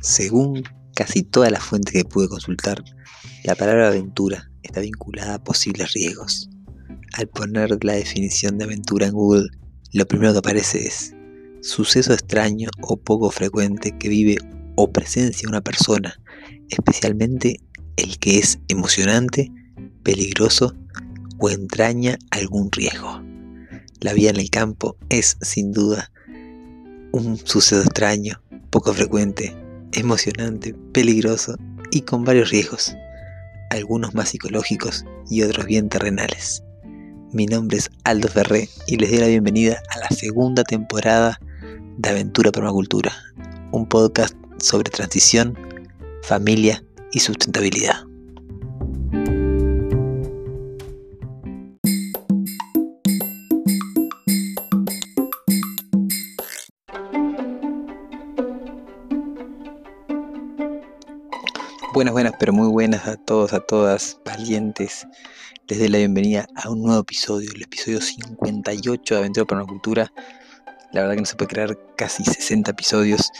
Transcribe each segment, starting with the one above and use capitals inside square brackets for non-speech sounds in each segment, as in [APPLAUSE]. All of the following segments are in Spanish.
Según casi todas las fuentes que pude consultar, la palabra aventura está vinculada a posibles riesgos. Al poner la definición de aventura en Google, lo primero que aparece es suceso extraño o poco frecuente que vive o presencia una persona, especialmente el que es emocionante, peligroso o entraña algún riesgo. La vida en el campo es, sin duda, un suceso extraño, poco frecuente, emocionante, peligroso y con varios riesgos, algunos más psicológicos y otros bien terrenales. Mi nombre es Aldo Ferré y les doy la bienvenida a la segunda temporada de Aventura Permacultura, un podcast sobre transición, familia y sustentabilidad. Buenas, buenas, pero muy buenas a todos, a todas, valientes. Les doy la bienvenida a un nuevo episodio, el episodio 58 de Aventura para una Cultura. La verdad que no se puede creer casi 60 episodios.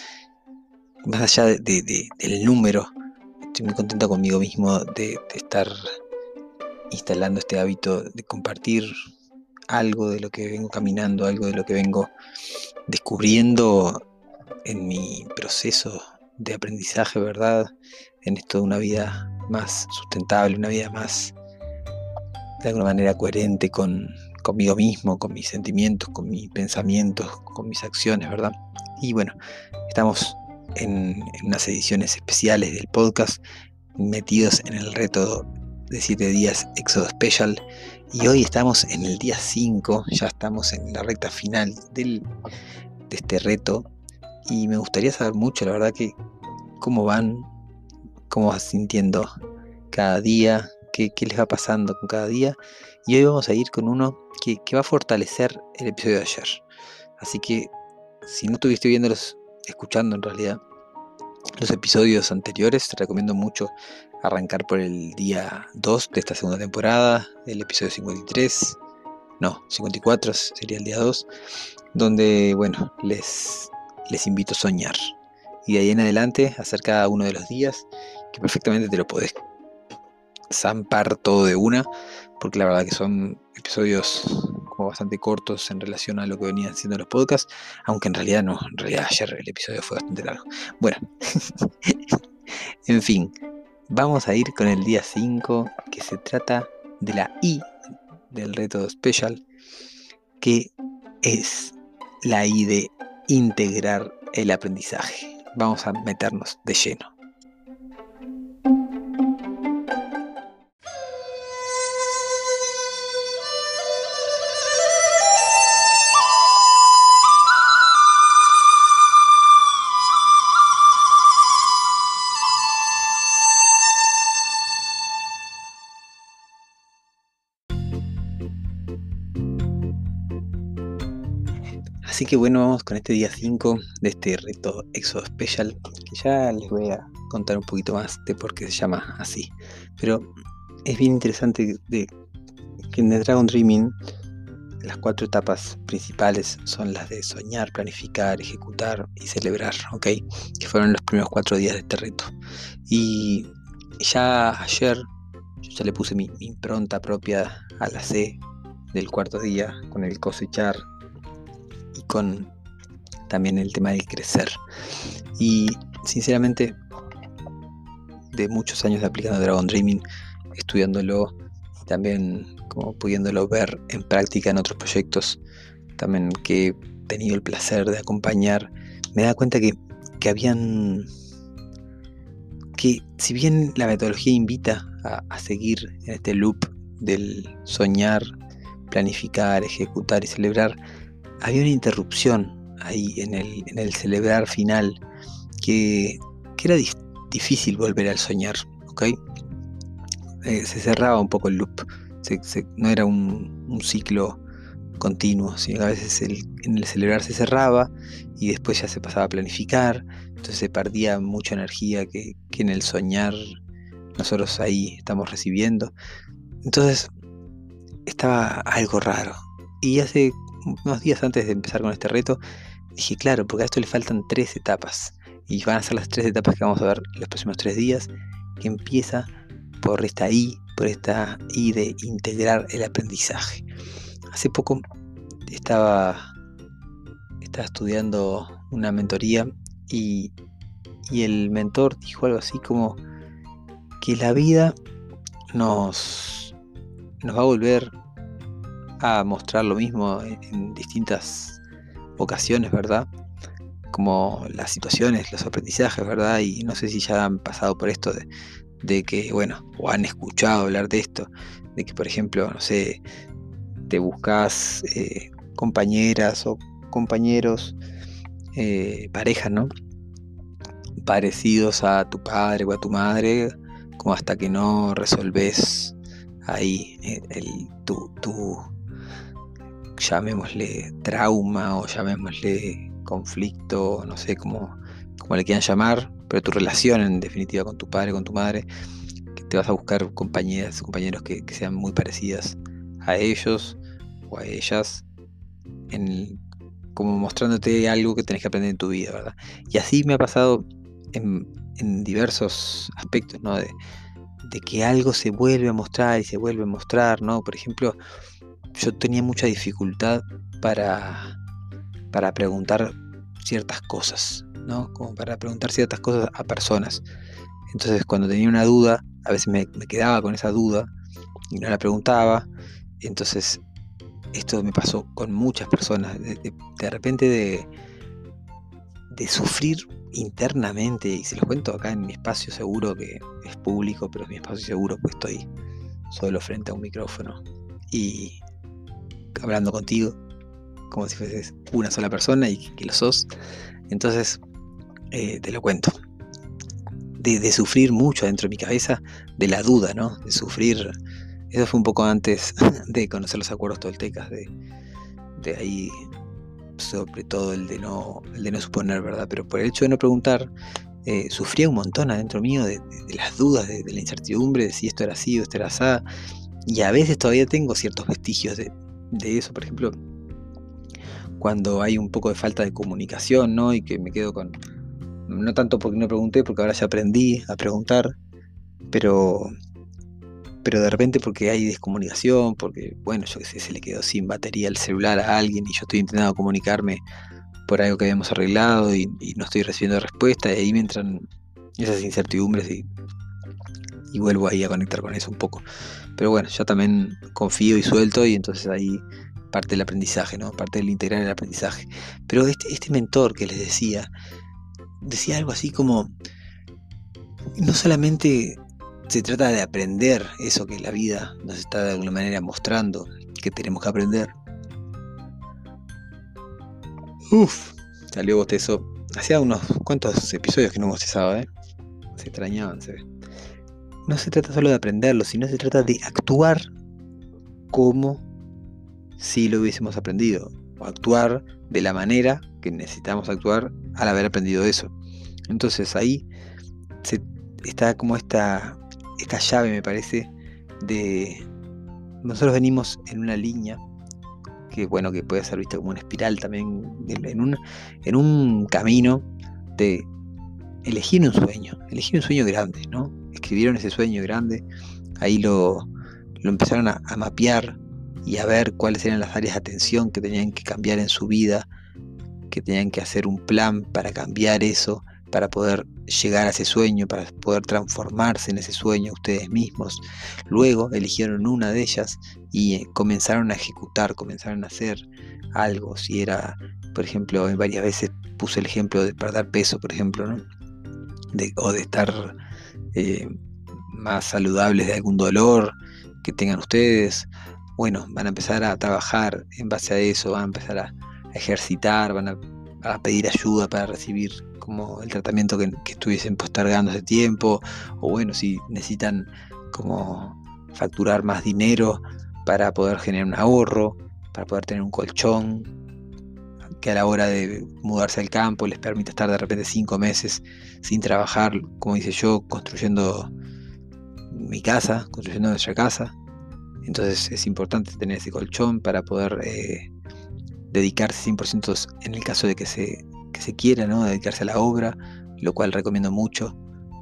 Más allá de, del número, estoy muy contento conmigo mismo de estar instalando este hábito de compartir algo de lo que vengo caminando, algo de lo que vengo descubriendo en mi proceso de aprendizaje, ¿verdad? En esto de una vida más sustentable, una vida más, de alguna manera, coherente con, conmigo mismo, con mis sentimientos, con mis pensamientos, con mis acciones, ¿verdad? Y bueno, estamos en, unas ediciones especiales del podcast, metidos en el reto de 7 días Éxodo Special. Y hoy estamos en el día 5, ya estamos en la recta final del, de este reto y me gustaría saber mucho, la verdad que cómo van, cómo vas sintiendo cada día, qué, les va pasando con cada día. Y hoy vamos a ir con uno que, va a fortalecer el episodio de ayer. Así que si no estuviste viéndolos, escuchando en realidad los episodios anteriores, te recomiendo mucho arrancar por el día 2 de esta segunda temporada, el episodio 53, no, 54 sería el día 2, donde, bueno, les les invito a soñar. Y de ahí en adelante, hacer cada uno de los días, que perfectamente te lo podés zampar todo de una, porque la verdad que son episodios como bastante cortos en relación a lo que venían siendo los podcasts, aunque en realidad no, en realidad ayer el episodio fue bastante largo. Bueno, [LAUGHS] en fin, vamos a ir con el día 5, que se trata de la I del reto special, que es la I de integrar el aprendizaje. Vamos a meternos de lleno. Que bueno, vamos con este día 5 de este reto Exo Special, que ya les voy a contar un poquito más de por qué se llama así. Pero es bien interesante de que en el Dragon Dreaming las cuatro etapas principales son las de soñar, planificar, ejecutar y celebrar, ¿ok? Que fueron los primeros cuatro días de este reto. Y ya ayer yo ya le puse mi impronta propia a la C del cuarto día con el cosechar con también el tema del crecer. Y sinceramente, de muchos años de aplicando Dragon Dreaming, estudiándolo también como pudiéndolo ver en práctica en otros proyectos, también que he tenido el placer de acompañar, me da cuenta que, que habían que si bien la metodología invita a, a, seguir en este loop del soñar, planificar, ejecutar y celebrar, había una interrupción ahí en el, celebrar final que, era difícil volver al soñar, ¿ok? Eh, se cerraba un poco el loop, no era un, ciclo continuo, sino a veces en el celebrar se cerraba y después ya se pasaba a planificar, entonces se perdía mucha energía que, que en el soñar nosotros ahí estamos recibiendo. Entonces estaba algo raro. Y hace unos días antes de empezar con este reto, dije, claro, porque a esto le faltan tres etapas. Y van a ser las tres etapas que vamos a ver los próximos tres días, que empieza por esta I, por esta I de integrar el aprendizaje. Hace poco estaba, estaba estudiando una mentoría y, y el mentor dijo algo así como que la vida nos, nos va a volver a mostrar lo mismo en, distintas ocasiones, ¿verdad? Como las situaciones, los aprendizajes, ¿verdad? Y no sé si ya han pasado por esto de, que, bueno, o han escuchado hablar de esto, de que, por ejemplo, no sé, te buscas eh, compañeras o compañeros, eh, parejas, ¿no? Parecidos a tu padre o a tu madre, como hasta que no resolves ahí eh, el, tu, tu, llamémosle trauma o llamémosle conflicto, no sé cómo, cómo le quieran llamar, pero tu relación en definitiva con tu padre, con tu madre, que te vas a buscar compañeras, compañeros que, sean muy parecidas a ellos o a ellas, en, como mostrándote algo que tenés que aprender en tu vida, ¿verdad? Y así me ha pasado en, diversos aspectos, ¿no? De que algo se vuelve a mostrar y se vuelve a mostrar, ¿no? Por ejemplo, yo tenía mucha dificultad para, para preguntar ciertas cosas, ¿no? Como para preguntar ciertas cosas a personas. Entonces cuando tenía una duda, a veces me, quedaba con esa duda y no la preguntaba. Entonces esto me pasó con muchas personas. De, repente de, de sufrir internamente, y se los cuento acá en mi espacio seguro que es público, pero es mi espacio seguro, pues estoy solo frente a un micrófono. Y hablando contigo, como si fueses una sola persona y que, lo sos. Entonces, eh, te lo cuento. De, sufrir mucho dentro de mi cabeza, de la duda, ¿no? De sufrir. Eso fue un poco antes [LAUGHS] de conocer los acuerdos toltecas, de, de ahí, sobre todo el de, no, el de no suponer, ¿verdad? Pero por el hecho de no preguntar, eh, sufría un montón adentro mío de, las dudas, de, la incertidumbre de si esto era así o esto era así. Y a veces todavía tengo ciertos vestigios de, de eso, por ejemplo, cuando hay un poco de falta de comunicación, ¿no? Y que me quedo con, no tanto porque no pregunté, porque ahora ya aprendí a preguntar, pero, pero de repente porque hay descomunicación, porque, bueno, yo qué sé, se le quedó sin batería el celular a alguien y yo estoy intentando comunicarme por algo que habíamos arreglado y, no estoy recibiendo respuesta, y ahí me entran esas incertidumbres y, y vuelvo ahí a conectar con eso un poco. Pero bueno, ya también confío y suelto y entonces ahí parte del aprendizaje, ¿no? Parte del integrar el aprendizaje. Pero este, este mentor que les decía, decía algo así como, no solamente se trata de aprender eso que la vida nos está de alguna manera mostrando que tenemos que aprender. Uf, salió bostezo. Hacía unos cuantos episodios que no bostezaba, ¿eh? Se extrañaban, se ve no se trata solo de aprenderlo, sino se trata de actuar como si lo hubiésemos aprendido, o actuar de la manera que necesitamos actuar al haber aprendido eso. Entonces ahí está como esta, esta llave, me parece, de nosotros venimos en una línea que bueno que puede ser vista como una espiral también en un, en un camino de elegir un sueño, elegir un sueño grande, ¿no? Escribieron ese sueño grande, ahí lo, lo empezaron a, mapear y a ver cuáles eran las áreas de atención que tenían que cambiar en su vida, que tenían que hacer un plan para cambiar eso, para poder llegar a ese sueño, para poder transformarse en ese sueño ustedes mismos. Luego eligieron una de ellas y eh, comenzaron a ejecutar, comenzaron a hacer algo. Si era, por ejemplo, varias veces puse el ejemplo de perder peso, por ejemplo, ¿no? o de estar eh, más saludables de algún dolor que tengan ustedes, bueno, van a empezar a trabajar en base a eso, van a empezar a, ejercitar, van a, pedir ayuda para recibir como el tratamiento que, estuviesen postergando hace tiempo, o bueno, si necesitan como facturar más dinero para poder generar un ahorro, para poder tener un colchón, que a la hora de mudarse al campo les permite estar de repente cinco meses sin trabajar, como dice yo, construyendo mi casa, construyendo nuestra casa. Entonces es importante tener ese colchón para poder eh, dedicarse 100% en el caso de que se, que se quiera, ¿no? dedicarse a la obra, lo cual recomiendo mucho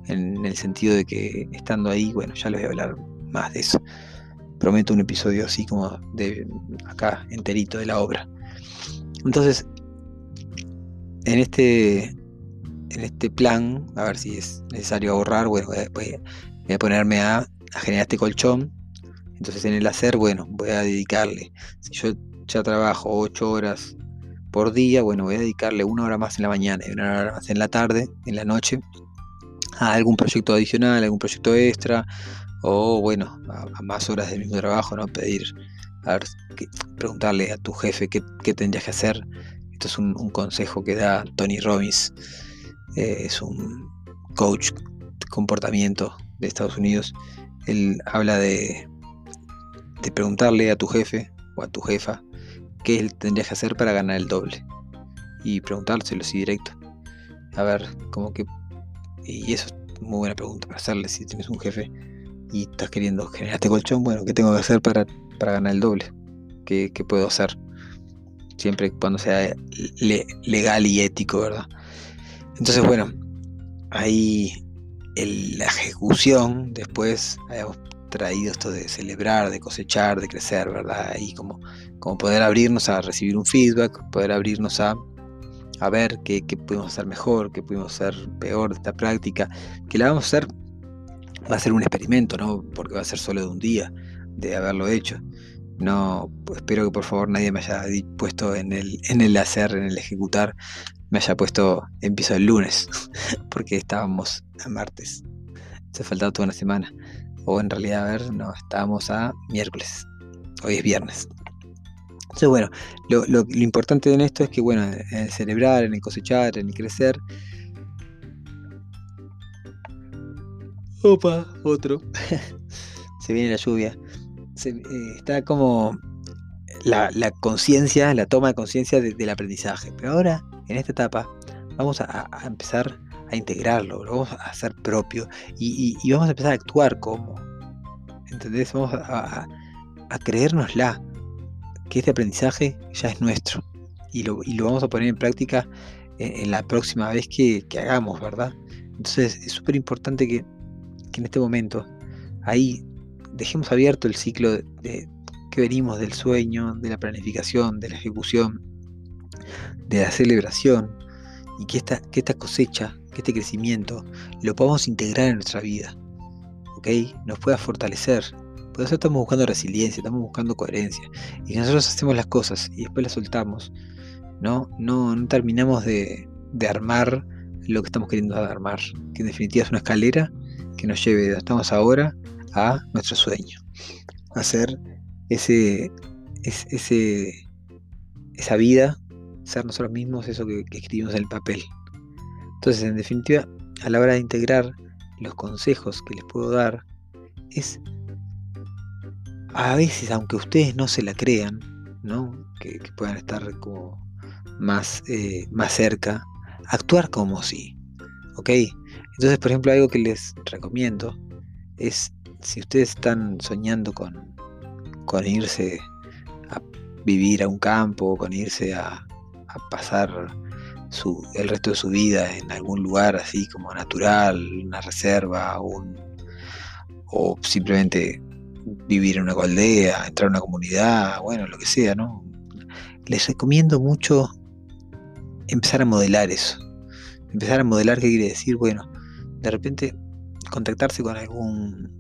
en el sentido de que estando ahí, bueno, ya les voy a hablar más de eso. Prometo un episodio así como de acá enterito de la obra. Entonces, en este, en este plan, a ver si es necesario ahorrar, bueno, voy a, ponerme a, a, generar este colchón. Entonces en el hacer, bueno, voy a dedicarle, si yo ya trabajo 8 horas por día, bueno, voy a dedicarle una hora más en la mañana y una hora más en la tarde, en la noche, a algún proyecto adicional, algún proyecto extra, o bueno, a, más horas del mismo trabajo, ¿no? Pedir, a ver, preguntarle a tu jefe qué, tendrías que hacer. Esto es un, consejo que da Tony Robbins, eh, es un coach de comportamiento de Estados Unidos. Él habla de, de preguntarle a tu jefe o a tu jefa qué tendrías que hacer para ganar el doble. Y preguntárselo así directo. A ver, como que... Y eso es muy buena pregunta para hacerle si tienes un jefe y estás queriendo generar este colchón, bueno, ¿qué tengo que hacer para, para ganar el doble? ¿Qué, puedo hacer? Siempre cuando sea legal y ético, ¿verdad? Entonces, bueno, ahí la ejecución, después hayamos traído esto de celebrar, de cosechar, de crecer, ¿verdad? Ahí como, poder abrirnos a recibir un feedback, poder abrirnos a, a ver qué, qué pudimos hacer mejor, qué pudimos hacer peor de esta práctica, que la vamos a hacer va a ser un experimento, ¿no? Porque va a ser solo de un día de haberlo hecho. No, espero que por favor nadie me haya puesto en el, en el hacer, en el ejecutar, me haya puesto en piso el lunes, [LAUGHS] porque estábamos a martes. Se faltaba toda una semana. O en realidad, a ver, no, estábamos a miércoles. Hoy es viernes. Entonces, bueno, lo, lo, importante en esto es que, bueno, en el celebrar, en el cosechar, en el crecer, Opa, otro. [LAUGHS] se viene la lluvia. Eh, está como la, conciencia, la toma de conciencia del aprendizaje. Pero ahora, en esta etapa, vamos a, empezar a integrarlo, lo vamos a hacer propio y, vamos a empezar a actuar como. ¿Entendés? Vamos a, a, creérnosla que este aprendizaje ya es nuestro y lo, vamos a poner en práctica en, la próxima vez que, que hagamos, ¿verdad? Entonces es súper importante que que en este momento ahí dejemos abierto el ciclo de, que venimos del sueño, de la planificación, de la ejecución, de la celebración y que esta, que esta cosecha, que este crecimiento lo podamos integrar en nuestra vida, ¿ok? Nos pueda fortalecer. Por eso estamos buscando resiliencia, estamos buscando coherencia. Y nosotros hacemos las cosas y después las soltamos, ¿no? No, no terminamos de, de armar lo que estamos queriendo armar, que en definitiva es una escalera que nos lleve de donde estamos ahora a nuestro sueño. Hacer ese, ese, esa vida, ser nosotros mismos eso que, escribimos en el papel. Entonces, en definitiva, a la hora de integrar los consejos que les puedo dar, es a veces, aunque ustedes no se la crean, ¿no? que, puedan estar como más, eh, más cerca, actuar como si. ¿Ok? Entonces, por ejemplo, algo que les recomiendo es si ustedes están soñando con, con irse a vivir a un campo, con irse a, pasar su, el resto de su vida en algún lugar así como natural, una reserva, un, o simplemente vivir en una aldea, entrar a una comunidad, bueno, lo que sea, ¿no? Les recomiendo mucho empezar a modelar eso. Empezar a modelar qué quiere decir, bueno, de repente contactarse con algún,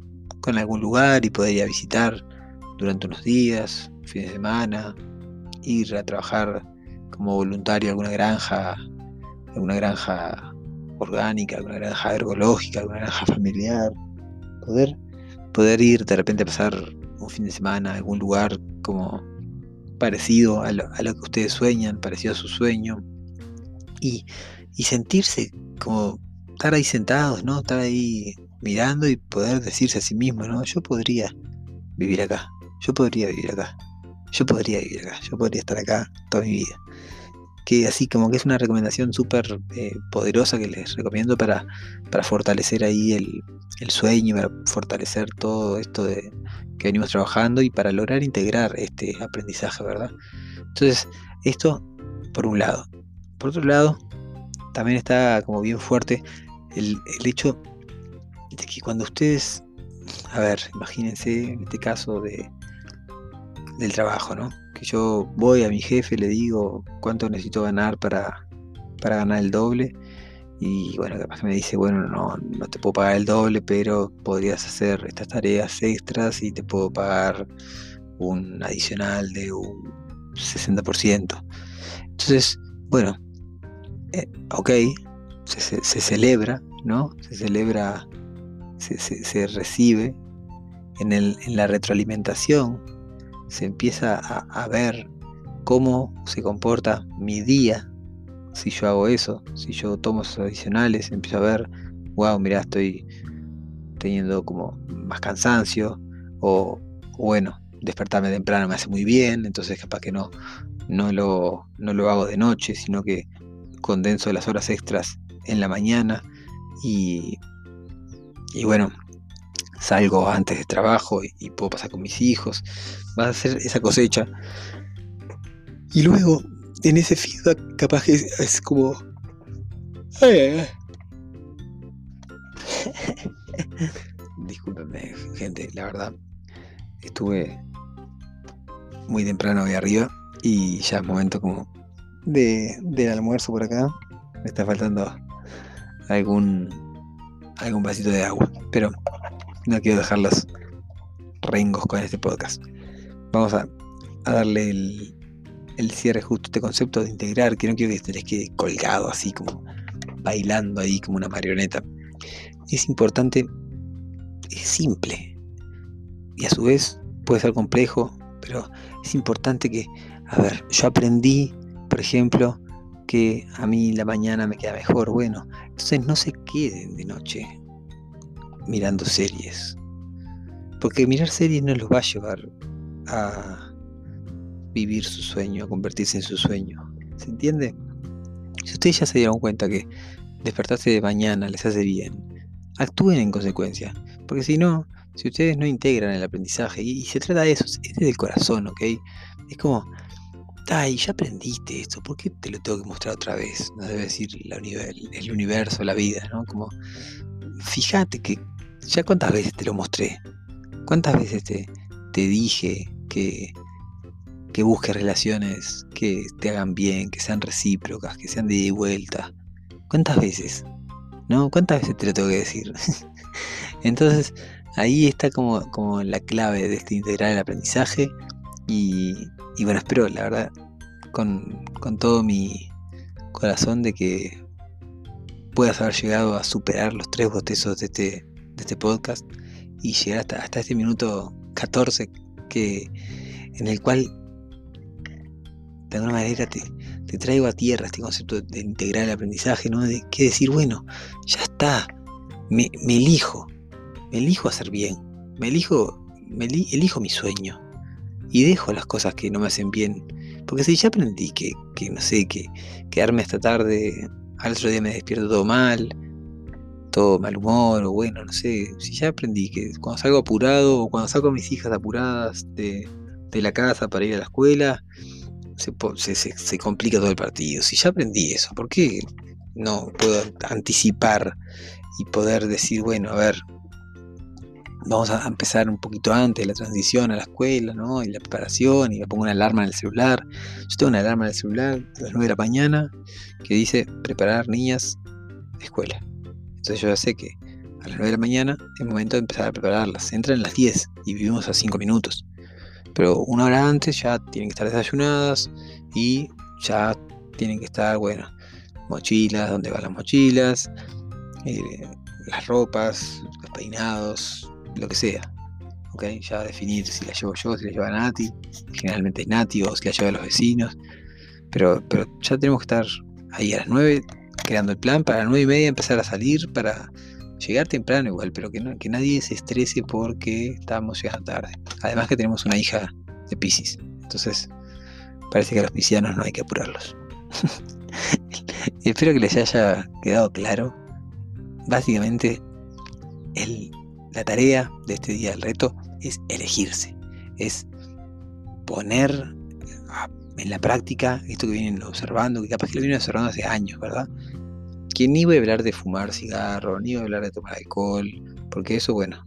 con algún lugar y poder ir a visitar durante unos días, fines de semana, ir a trabajar como voluntario a alguna granja, alguna granja orgánica, alguna granja ergológica, alguna granja [LAUGHS] familiar, poder, poder ir de repente a pasar un fin de semana a algún lugar como parecido a lo, a lo que ustedes sueñan, parecido a su sueño, y, y sentirse como estar ahí sentados, ¿no? Estar ahí mirando y poder decirse a sí mismo, ¿no? Yo podría vivir acá, yo podría vivir acá, yo podría vivir acá, yo podría estar acá toda mi vida. Que así como que es una recomendación súper eh, poderosa que les recomiendo para, para fortalecer ahí el, el, sueño, para fortalecer todo esto de, que venimos trabajando y para lograr integrar este aprendizaje, ¿verdad? Entonces, esto por un lado. Por otro lado, también está como bien fuerte el, hecho de que cuando ustedes, a ver, imagínense en este caso de, del trabajo, ¿no? Que yo voy a mi jefe, le digo cuánto necesito ganar para, para ganar el doble. Y bueno, capaz que me dice, bueno, no, no te puedo pagar el doble, pero podrías hacer estas tareas extras y te puedo pagar un adicional de un 60%. Entonces, bueno, eh, ok, se, celebra, ¿no? Se celebra, se, recibe en, el, en, la retroalimentación, se empieza a, ver cómo se comporta mi día si yo hago eso, si yo tomo esos adicionales, empiezo a ver, wow, mira, estoy teniendo como más cansancio, o bueno, despertarme temprano me hace muy bien, entonces capaz que no, no, lo, no lo hago de noche, sino que condenso las horas extras en la mañana y, y bueno, salgo antes de trabajo y, puedo pasar con mis hijos, va a ser esa cosecha. Y luego, en ese feedback, capaz que es, como... [LAUGHS] Discúlpenme, gente, la verdad, estuve muy temprano hoy arriba y ya es momento como de, del almuerzo por acá. Me está faltando algún, algún vasito de agua, pero no quiero dejar los rengos con este podcast. Vamos a, darle el, cierre justo a este concepto de integrar, que no quiero que les quede colgado así como bailando ahí como una marioneta. Es importante, es simple y a su vez puede ser complejo, pero es importante que, a ver, yo aprendí, por ejemplo, que a mí la mañana me queda mejor. Bueno, entonces no se queden de noche mirando series. Porque mirar series no los va a llevar a vivir su sueño, a convertirse en su sueño. ¿Se entiende? Si ustedes ya se dieron cuenta que despertarse de mañana les hace bien, actúen en consecuencia. Porque si no, si ustedes no integran el aprendizaje, y, se trata de eso, es desde el corazón, ¿ok? Es como, ay, ya aprendiste esto, ¿por qué te lo tengo que mostrar otra vez? No debe decir el universo, la vida, ¿no? Como, fíjate que ya cuántas veces te lo mostré, cuántas veces te, dije que, que busques relaciones que te hagan bien, que sean recíprocas, que sean de ida y vuelta. ¿Cuántas veces? ¿No? ¿Cuántas veces te lo tengo que decir? [LAUGHS] Entonces, ahí está como, la clave de este integrar el aprendizaje. Y, bueno, espero, la verdad, con, todo mi corazón de que puedas haber llegado a superar los tres botezos de este, de este podcast y llegar hasta, hasta este minuto 14 que, en el cual de alguna manera te, te, traigo a tierra este concepto de integrar el aprendizaje, ¿no? De que decir, bueno, ya está, me, me elijo, me elijo hacer bien, me elijo, me elijo mi sueño y dejo las cosas que no me hacen bien. Porque si ya aprendí que, que no sé, que quedarme hasta tarde, al otro día me despierto todo mal, todo mal humor, o bueno, no sé, si ya aprendí que cuando salgo apurado o cuando saco a mis hijas apuradas de, de la casa para ir a la escuela, se, se, se, complica todo el partido. Si ya aprendí eso, ¿por qué no puedo anticipar y poder decir, bueno, a ver, vamos a empezar un poquito antes la transición a la escuela, ¿no? Y la preparación, y me pongo una alarma en el celular. Yo tengo una alarma en el celular a las 9 de la mañana que dice preparar niñas de escuela. Entonces yo ya sé que a las 9 de la mañana es momento de empezar a prepararlas. Entran a las 10 y vivimos a 5 minutos. Pero una hora antes ya tienen que estar desayunadas y ya tienen que estar, bueno, mochilas, dónde van las mochilas, eh, las ropas, los peinados, lo que sea. ¿okay? Ya definir si la llevo yo, si la lleva Nati, generalmente es Nati o si la lleva los vecinos. Pero, pero ya tenemos que estar ahí a las 9 creando el plan para las 9 y media empezar a salir para llegar temprano igual, pero que, que nadie se estrese porque estamos llegando tarde. Además que tenemos una hija de Pisces. Entonces, parece que a los piscianos no hay que apurarlos. [LAUGHS] Espero que les haya quedado claro. Básicamente, el la tarea de este día del reto es elegirse, es poner en la práctica esto que vienen observando, que capaz que lo vienen observando hace años, ¿verdad? que ni voy a hablar de fumar cigarro, ni voy a hablar de tomar alcohol, porque eso, bueno,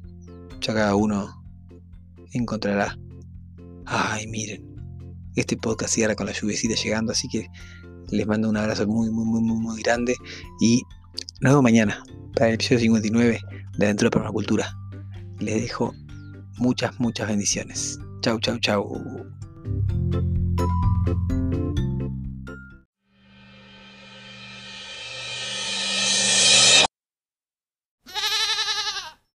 ya cada uno encontrará. Ay, miren, este podcast cierra con la lluvecita llegando, así que les mando un abrazo muy, muy, muy, muy, muy grande y nos vemos mañana para el episodio 59 de Adentro de Permacultura. Les dejo muchas, muchas bendiciones. Chau, chau, chau.